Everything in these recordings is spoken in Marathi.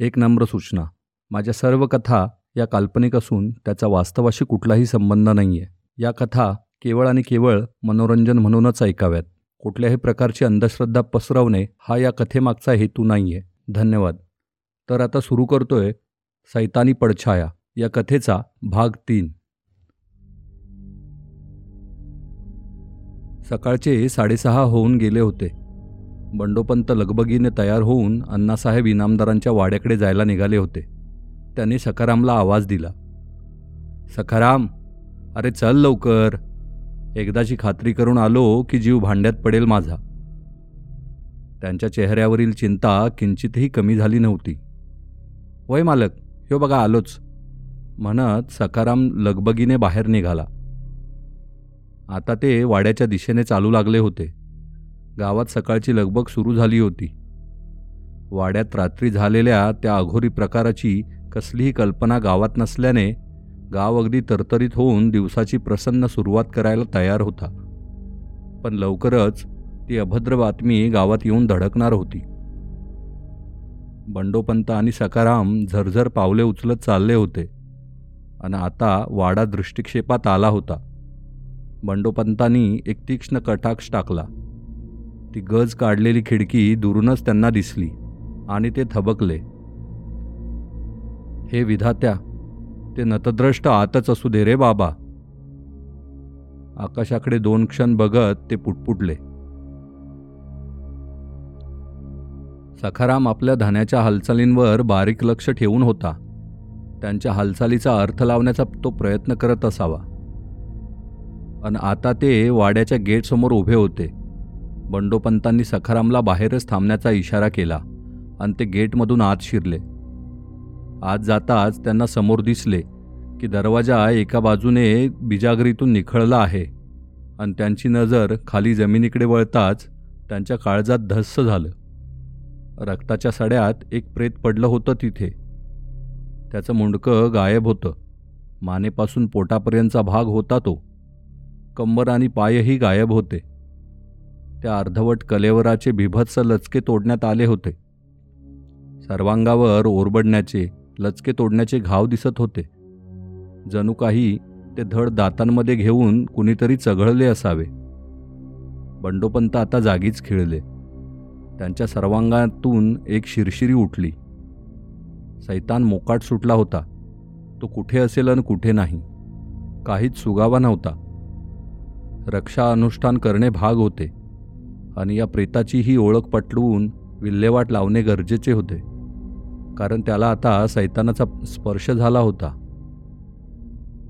एक नम्र सूचना. माझ्या सर्व कथा या काल्पनिक असून त्याचा वास्तवाशी कुठलाही संबंध नाही आहे या कथा केवळ आणि केवळ मनोरंजन म्हणूनच ऐकाव्यात. कुठल्याही प्रकारची अंधश्रद्धा पसरवणे हा या कथेमागचा हेतू नाही आहे धन्यवाद. तर आता सुरू करतोय सैतानी पडछाया या कथेचा भाग तीन. सकाळचे साडेसहा होऊन गेले होते. बंडोपंत लगबगीने तयार होऊन अण्णासाहेब इनामदारांच्या वाड्याकडे जायला निघाले होते. त्यांनी सखारामला आवाज दिला. सखाराम अरे चल लवकर. एकदाची खात्री करून आलो की जीव भांड्यात पडेल माझा. त्यांच्या चेहऱ्यावरील चिंता किंचितही कमी झाली नव्हती. वय मालक ह्यो बघा आलोच म्हणत सखाराम लगबगीने बाहेर निघाला. आता ते वाड्याच्या दिशेने चालू लागले होते. गावात सकाळची लगबग सुरू झाली होती. वाड्यात रात्री झालेल्या त्या अघोरी प्रकाराची कसलीही कल्पना गावात नसल्याने गाव अगदी तरतरीत होऊन दिवसाची प्रसन्न सुरुवात करायला तयार होता. पण लवकरच ती अभद्र बातमी गावात येऊन धडकणार होती. बंडोपंत आणि सकाराम झरझर पावले उचलत चालले होते आणि आता वाडा दृष्टिक्षेपात आला होता. बंडोपंतांनी एक तीक्ष्ण कटाक्ष टाकला. ती गज काढलेली खिडकी दुरूनच त्यांना दिसली आणि ते थबकले. हे विधात्या ते नतद्रष्ट आतच असू दे रे बाबा. आकाशाकडे दोन क्षण बघत ते पुटपुटले. सखाराम आपल्या धान्याच्या हालचालींवर बारीक लक्ष ठेवून होता. त्यांच्या हालचालीचा अर्थ लावण्याचा तो प्रयत्न करत असावा. आणि आता ते वाड्याच्या गेटसमोर उभे होते. बंडोपंतांनी सखारामला बाहेरच थांबण्याचा इशारा केला आणि ते गेटमधून आत शिरले. आत जाताच त्यांना समोर दिसले की दरवाजा एका बाजूने बिजागरीतून निखळला आहे आणि त्यांची नजर खाली जमिनीकडे वळताच त्यांच्या काळजात धस्स झालं. रक्ताच्या सड्यात एक प्रेत पडलं होतं तिथे. त्याचं मुंडकं गायब होतं. मानेपासून पोटापर्यंतचा भाग होता तो. कंबर आणि पायही गायब होते. त्या अर्धवट कलेवराचे बिभत्स लचके तोडण्यात आले होते. सर्वांगावर ओरबडण्याचे लचके तोडण्याचे घाव दिसत होते. जणू काही ते धड दातांमध्ये घेऊन कुणीतरी चघळले असावे. बंडोपंत आता जागीच खिळले. त्यांच्या सर्वांगातून एक शिरशिरी उठली. सैतान मोकाट सुटला होता. तो कुठे असेल आणि कुठे नाही. काहीच सुगावा नव्हता. रक्षा अनुष्ठान करणे भाग होते. आणि या प्रेताची ही ओळख पटलवून विल्हेवाट लावणे गरजेचे होते. कारण त्याला आता सैतानाचा स्पर्श झाला होता.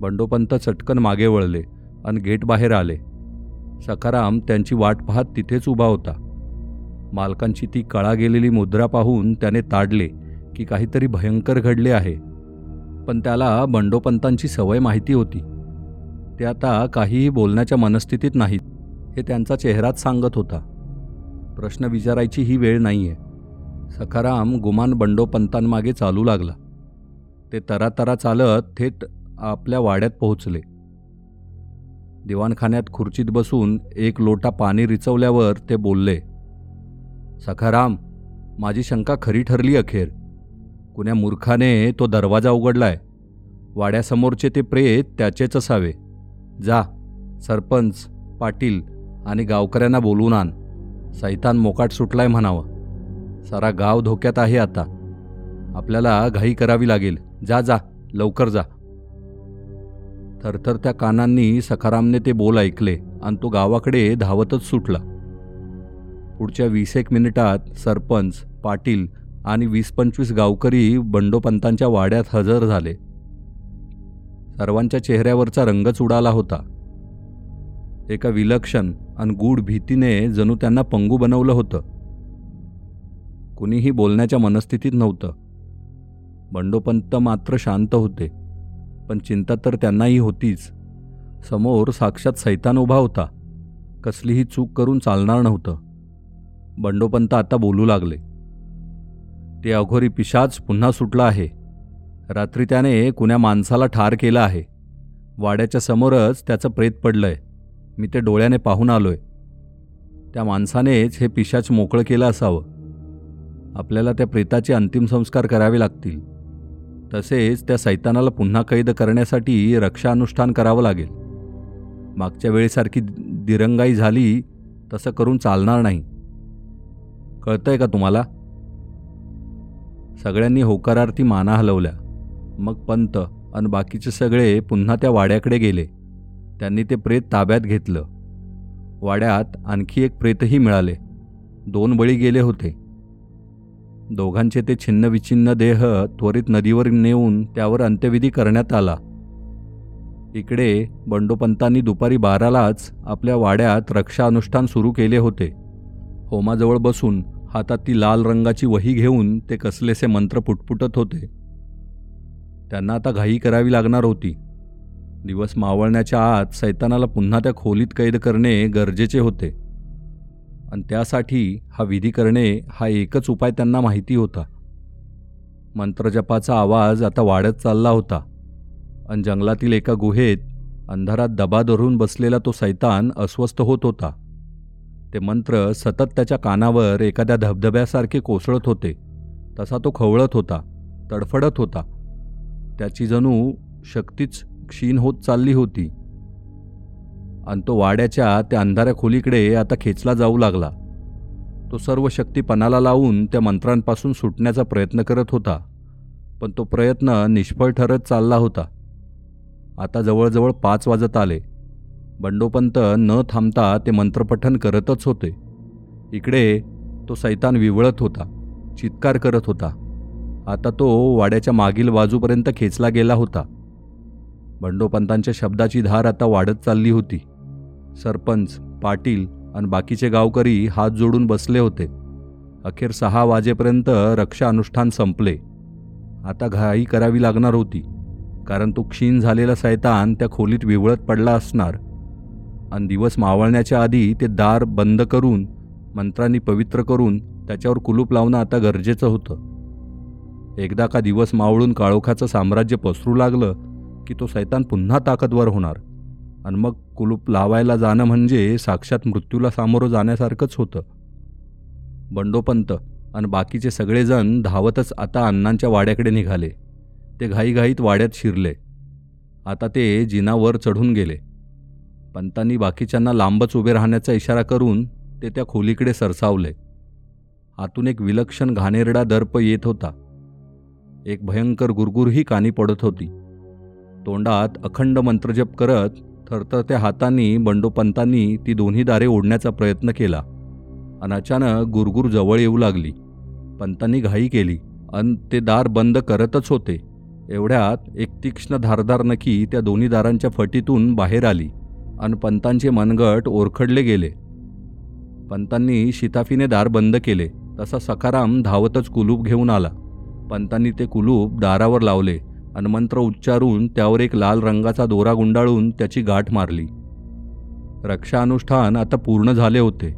बंडोपंत चटकन मागे वळले आणि गेट बाहेर आले. सखाराम त्यांची वाट पाहत तिथेच उभा होता. मालकांची ती कळा गेलेली मुद्रा पाहून त्याने ताडले की काहीतरी भयंकर घडले आहे. पण त्याला बंडोपंतांची सवय माहिती होती. ते आता काहीही बोलण्याच्या मनस्थितीत नाहीत हे त्यांचा चेहराच सांगत होता. प्रश्न विचारायची ही वेळ नाही आहे सखाराम गुमान बंडोपंतांमागे चालू लागला. ते तरातरा चालत थेट आपल्या वाड्यात पोहोचले. दिवाणखान्यात खुर्चीत बसून एक लोटा पाणी रिचवल्यावर ते बोलले सखाराम माझी शंका खरी ठरली अखेर. कुण्या मूर्खाने तो दरवाजा उघडलाय. वाड्यासमोरचे ते प्रेत त्याचेच असावे. जा सरपंच पाटील आणि गावकऱ्यांना बोलवून आण. सैतान मोकाट सुटलाय म्हणावं. सारा गाव धोक्यात आहे आता. आपल्याला घाई करावी लागेल. जा जा लवकर जा. थरथर त्या कानांनी सखारामने ते बोल ऐकले आणि तो गावाकडे धावतच सुटला. पुढच्या वीस एक मिनिटात सरपंच पाटील आणि वीस पंचवीस गावकरी बंडोपंतांच्या वाड्यात हजर झाले. सर्वांच्या चेहऱ्यावरचा रंगच उडाला होता. एका विलक्षण आणि गूढ भीतीने जणू त्यांना पंगू बनवलं होतं. कुणीही बोलण्याच्या मनस्थितीत नव्हतं. बंडोपंत मात्र शांत होते पण चिंता तर त्यांनाही होतीच. समोर साक्षात सैतान उभा होता. कसलीही चूक करून चालणार नव्हतं. बंडोपंत आता बोलू लागले. ते अघोरी पिशाच पुन्हा सुटला आहे. रात्री त्याने कुण्या माणसाला ठार केला आहे. वाड्याच्या समोरच त्याचं प्रेत पडलंय. मी ते डोळ्याने पाहून आलोय. त्या माणसानेच हे पिशाच मोकळं केलं असावं. आपल्याला त्या प्रेताचे अंतिम संस्कार करावे लागतील. तसेच त्या सैतानाला पुन्हा कैद करण्यासाठी रक्षा अनुष्ठान करावं लागेल. मागच्या वेळेसारखी दिरंगाई झाली तसं करून चालणार नाही. कळतंय का तुम्हाला? सगळ्यांनी होकारार्थी माना हलवल्या. मग पंत आणि बाकीचे सगळे पुन्हा त्या वाड्याकडे गेले. त्यांनी ते प्रेत ताब्यात घेतलं. वाड्यात आणखी एक प्रेतही मिळाले. दोन बळी गेले होते. दोघांचे ते छिन्नविछिन्न देह त्वरित नदीवर नेऊन त्यावर अंत्यविधी करण्यात आला. इकडे बंडोपंतांनी दुपारी बारालाच आपल्या वाड्यात रक्षा अनुष्ठान सुरू केले होते. होमाजवळ बसून हातात ती लाल रंगाची वही घेऊन ते कसलेसे मंत्र पुटपुटत होते. त्यांना आता घाई करावी लागणार होती. दिवस मावळण्याच्या आत सैतानाला पुन्हा त्या खोलीत कैद करणे गरजेचे होते. आणि त्यासाठी हा विधी करणे हा एकच उपाय त्यांना माहिती होता. मंत्रजपाचा आवाज आता वाढत चालला होता. आणि जंगलातील एका गुहेत अंधारात दबा धरून बसलेला तो सैतान अस्वस्थ होत होता. ते मंत्र सतत त्याच्या कानावर एखाद्या धबधब्यासारखे कोसळत होते. तसा तो खवळत होता तडफडत होता. त्याची जणू शक्तीच क्षीण होत चालली होती. आणि तो वाड्याच्या त्या अंधाऱ्या खोलीकडे आता खेचला जाऊ लागला. तो सर्व शक्ती पणाला लावून त्या मंत्रांपासून सुटण्याचा प्रयत्न करत होता. पण तो प्रयत्न निष्फळ ठरत चालला होता. आता जवळजवळ पाच वाजत आले. बंडोपंत न थांबता ते मंत्रपठन करतच होते. इकडे तो सैतान विवळत होता चित्कार करत होता. आता तो वाड्याच्या मागील बाजूपर्यंत खेचला गेला होता. बंडोपंतांच्या शब्दाची धार आता वाढत चालली होती. सरपंच पाटील आणि बाकीचे गावकरी हात जोडून बसले होते. अखेर सहा वाजेपर्यंत रक्षा अनुष्ठान संपले. आता घाई करावी लागणार होती कारण तो क्षीण झालेला सैतान त्या खोलीत विवळत पडला असणार. आणि दिवस मावळण्याच्या आधी ते दार बंद करून मंत्रांनी पवित्र करून त्याच्यावर कुलूप लावणं आता गरजेचं होतं. एकदा का दिवस मावळून काळोखाचं साम्राज्य पसरू लागलं की तो सैतान पुन्हा ताकदवर होणार. आणि मग कुलूप लावायला जाणं म्हणजे साक्षात मृत्यूला सामोरं जाण्यासारखंच होतं. बंडोपंत आणि बाकीचे सगळेजण धावतच आता अण्णांच्या वाड्याकडे निघाले. ते घाईघाईत वाड्यात शिरले. आता ते जिनावर चढून गेले. पंतांनी बाकीच्यांना लांबच उभे राहण्याचा इशारा करून ते त्या खोलीकडे सरसावले. आतून एक विलक्षण घाणेरडा दर्प येत होता. एक भयंकर गुरगुरही कानी पडत होती. तोंडात अखंड मंत्रजप करत थरथरत्या हातांनी बंडोपंतांनी ती दोन्ही दारे ओढण्याचा प्रयत्न केला. आणि अचानक गुरगुर जवळ येऊ लागली. पंतांनी घाई केली. अन ते दार बंद करतच होते. एवढ्यात एक तीक्ष्ण धारदार नखी त्या दोन्ही दारांच्या फटीतून बाहेर आली. आणि पंतांचे मनगट ओरखडले गेले. पंतांनी शिताफीने दार बंद केले. तसा सकाराम धावतच कुलूप घेऊन आला. पंतांनी ते कुलूप दारावर लावले. अनमंत्र उच्चारून त्यावर एक लाल रंगाचा दोरा गुंडाळून त्याची गाठ मारली. रक्षानुष्ठान आता पूर्ण झाले होते.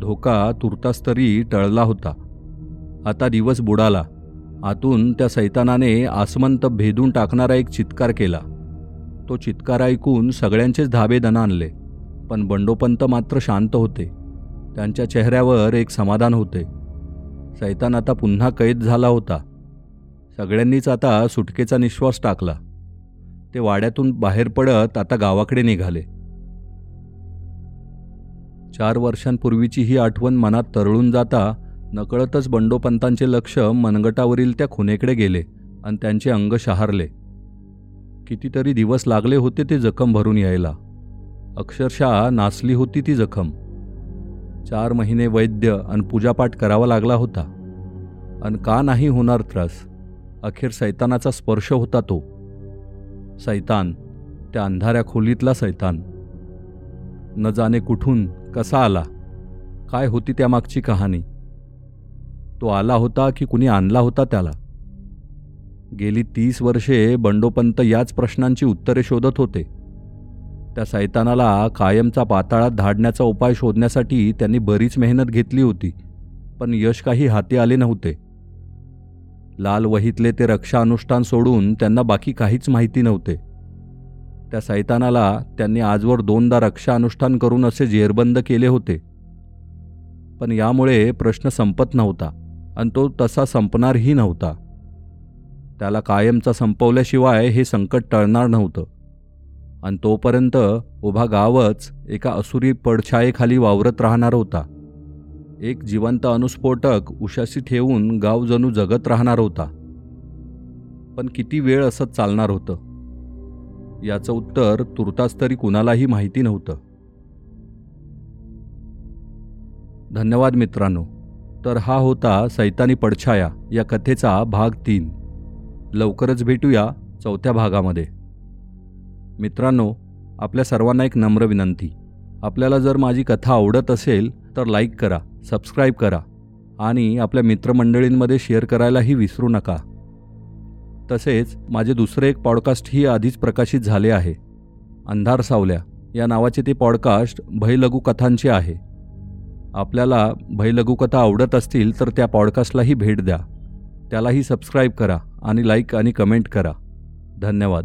धोका तुर्तास्तरी टळला होता. आता दिवस बुडाला. आतून त्या सैतानाने आसमंत भेदून टाकणारा एक चित्कार केला. तो चित्कार ऐकून सगळ्यांचेच धाबे दण आणले. पण बंडोपंत मात्र शांत होते. त्यांच्या चेहऱ्यावर एक समाधान होते. सैतान आता पुन्हा कैद झाला होता. सगळ्यांनीच आता सुटकेचा निश्वास टाकला. ते वाड्यातून बाहेर पडत आता गावाकडे निघाले. चार वर्षांपूर्वीची ही आठवण मनात तरळून जाता नकळतच बंडोपंतांचे लक्ष मनगटावरील त्या खुनेकडे गेले आणि त्यांचे अंग शहारले. कितीतरी दिवस लागले होते ते जखम भरून यायला. अक्षरशः नासली होती ती जखम. चार महिने वैद्य आणि पूजापाठ करावा लागला होता. आणि का नाही होणार त्रास? अखेर सैतानाचा स्पर्श होता तो. सैतान त्या अंधाऱ्या खोलीतला सैतान. न जाणे कुठून कसा आला? काय होती त्यामागची कहाणी? तो आला होता की कुणी आणला होता त्याला? गेली तीस वर्षे बंडोपंत याच प्रश्नांची उत्तरे शोधत होते. त्या सैतानाला कायमचा पाताळात धाडण्याचा उपाय शोधण्यासाठी त्यांनी बरीच मेहनत घेतली होती पण यश काही हाती आले नव्हते. लाल वहीतले ते रक्षा अनुष्ठान सोडून त्यांना बाकी काहीच माहिती नव्हते. त्या सैतानाला त्यांनी आजवर दोनदा रक्षा अनुष्ठान करून असे जेरबंद केले होते. पण यामुळे प्रश्न संपत नव्हता आणि तो तसा संपणारही नव्हता. त्याला कायमचा संपवल्याशिवाय हे संकट टळणार नव्हतं. आणि तोपर्यंत उभा गावच एका असुरी पडछायेखाली वावरत राहणार होता. एक जिवंत अनुस्फोटक उशाशी ठेवून गाव जणू जगत राहणार होता. पण किती वेळ असं चालणार होतं? याचं उत्तर तुर्तास तरी कुणालाही माहिती नव्हतं. धन्यवाद मित्रांनो. तर हा होता सैतानी पडछाया या कथेचा भाग तीन. लवकरच भेटूया चौथ्या भागामध्ये. मित्रांनो आपल्या सर्वांना एक नम्र विनंती. आपल्याला जर माझी कथा आवडत असेल तर लाईक करा. सबस्क्राईब करा आणि आपल्या मित्रमंडळींमध्ये शेअर करायलाही विसरू नका. तसेच माझे दुसरे एक पॉडकास्टही आधीच प्रकाशित झाले आहे. अंधार सावल्या या नावाचे ते पॉडकास्ट भयलघुकथांचे आहे. आपल्याला भयलघुकथा आवडत असतील तर त्या पॉडकास्टलाही भेट द्या. त्यालाही सबस्क्राईब करा आणि लाईक आणि कमेंट करा. धन्यवाद.